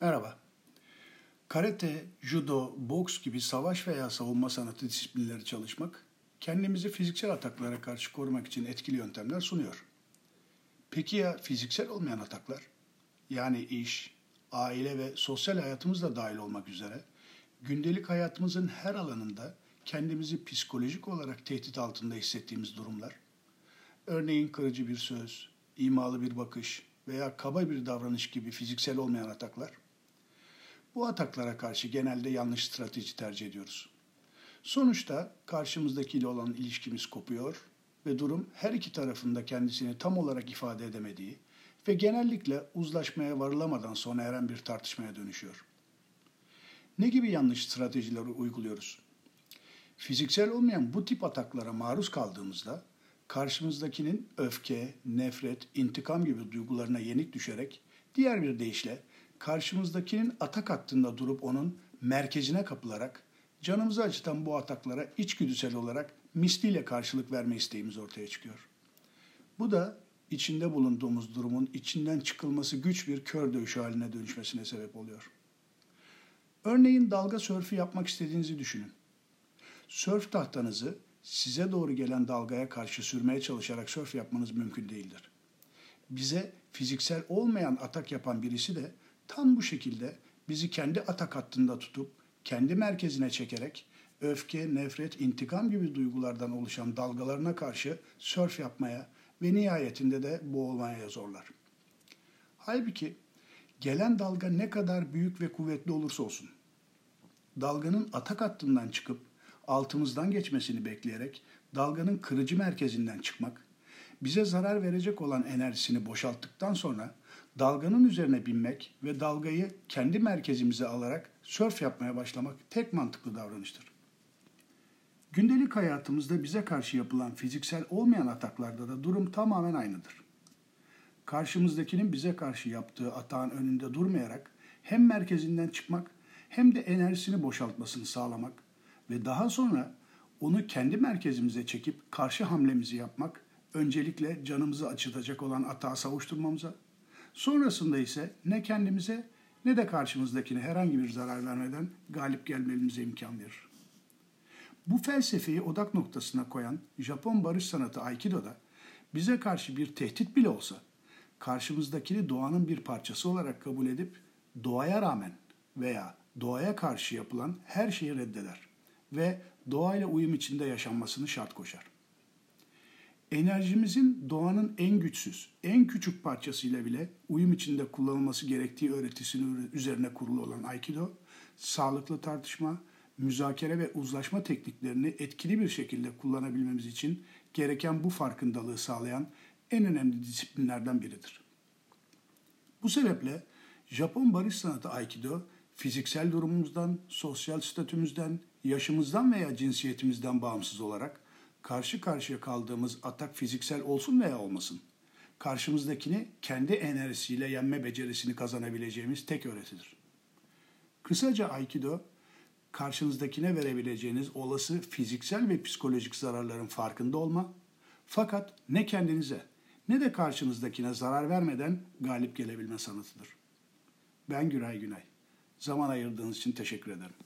Merhaba. Karate, judo, boks gibi savaş veya savunma sanatı disiplinleri çalışmak, kendimizi fiziksel ataklara karşı korumak için etkili yöntemler sunuyor. Peki ya fiziksel olmayan ataklar? Yani iş, aile ve sosyal hayatımız da dahil olmak üzere gündelik hayatımızın her alanında kendimizi psikolojik olarak tehdit altında hissettiğimiz durumlar. Örneğin kırıcı bir söz, imalı bir bakış veya kaba bir davranış gibi fiziksel olmayan ataklar. Bu ataklara karşı genelde yanlış strateji tercih ediyoruz. Sonuçta karşımızdakiyle olan ilişkimiz kopuyor ve durum her iki tarafında kendisini tam olarak ifade edemediği ve genellikle uzlaşmaya varılamadan sona eren bir tartışmaya dönüşüyor. Ne gibi yanlış stratejileri uyguluyoruz? Fiziksel olmayan bu tip ataklara maruz kaldığımızda karşımızdakinin öfke, nefret, intikam gibi duygularına yenik düşerek diğer bir deyişle karşımızdakinin atak hattında durup onun merkezine kapılarak canımızı acıtan bu ataklara içgüdüsel olarak misliyle karşılık verme isteğimiz ortaya çıkıyor. Bu da içinde bulunduğumuz durumun içinden çıkılması güç bir kör dövüşü haline dönüşmesine sebep oluyor. Örneğin dalga sörfü yapmak istediğinizi düşünün. Sörf tahtanızı size doğru gelen dalgaya karşı sürmeye çalışarak sörf yapmanız mümkün değildir. Bize fiziksel olmayan atak yapan birisi de tam bu şekilde bizi kendi atak hattında tutup kendi merkezine çekerek öfke, nefret, intikam gibi duygulardan oluşan dalgalarına karşı sörf yapmaya ve nihayetinde de boğulmaya zorlar. Halbuki gelen dalga ne kadar büyük ve kuvvetli olursa olsun, dalganın atak hattından çıkıp altımızdan geçmesini bekleyerek dalganın kırıcı merkezinden çıkmak, bize zarar verecek olan enerjisini boşalttıktan sonra dalganın üzerine binmek ve dalgayı kendi merkezimize alarak sörf yapmaya başlamak tek mantıklı davranıştır. Gündelik hayatımızda bize karşı yapılan fiziksel olmayan ataklarda da durum tamamen aynıdır. Karşımızdakinin bize karşı yaptığı atağın önünde durmayarak hem merkezinden çıkmak hem de enerjisini boşaltmasını sağlamak ve daha sonra onu kendi merkezimize çekip karşı hamlemizi yapmak öncelikle canımızı acıtacak olan atağı savuşturmamıza, sonrasında ise ne kendimize ne de karşımızdakine herhangi bir zarar vermeden galip gelmemize imkan verir. Bu felsefeyi odak noktasına koyan Japon barış sanatı Aikido'da bize karşı bir tehdit bile olsa karşımızdakini doğanın bir parçası olarak kabul edip doğaya rağmen veya doğaya karşı yapılan her şeyi reddeder ve doğayla uyum içinde yaşanmasını şart koşar. Enerjimizin doğanın en güçsüz, en küçük parçasıyla bile uyum içinde kullanılması gerektiği öğretisinin üzerine kurulu olan Aikido, sağlıklı tartışma, müzakere ve uzlaşma tekniklerini etkili bir şekilde kullanabilmemiz için gereken bu farkındalığı sağlayan en önemli disiplinlerden biridir. Bu sebeple Japon barış sanatı Aikido, fiziksel durumumuzdan, sosyal statümüzden, yaşımızdan veya cinsiyetimizden bağımsız olarak karşı karşıya kaldığımız atak fiziksel olsun veya olmasın, karşımızdakini kendi enerjisiyle yenme becerisini kazanabileceğimiz tek öğretidir. Kısaca Aikido, karşınızdakine verebileceğiniz olası fiziksel ve psikolojik zararların farkında olma, fakat ne kendinize ne de karşınızdakine zarar vermeden galip gelebilme sanatıdır. Ben Güray Günay. Zaman ayırdığınız için teşekkür ederim.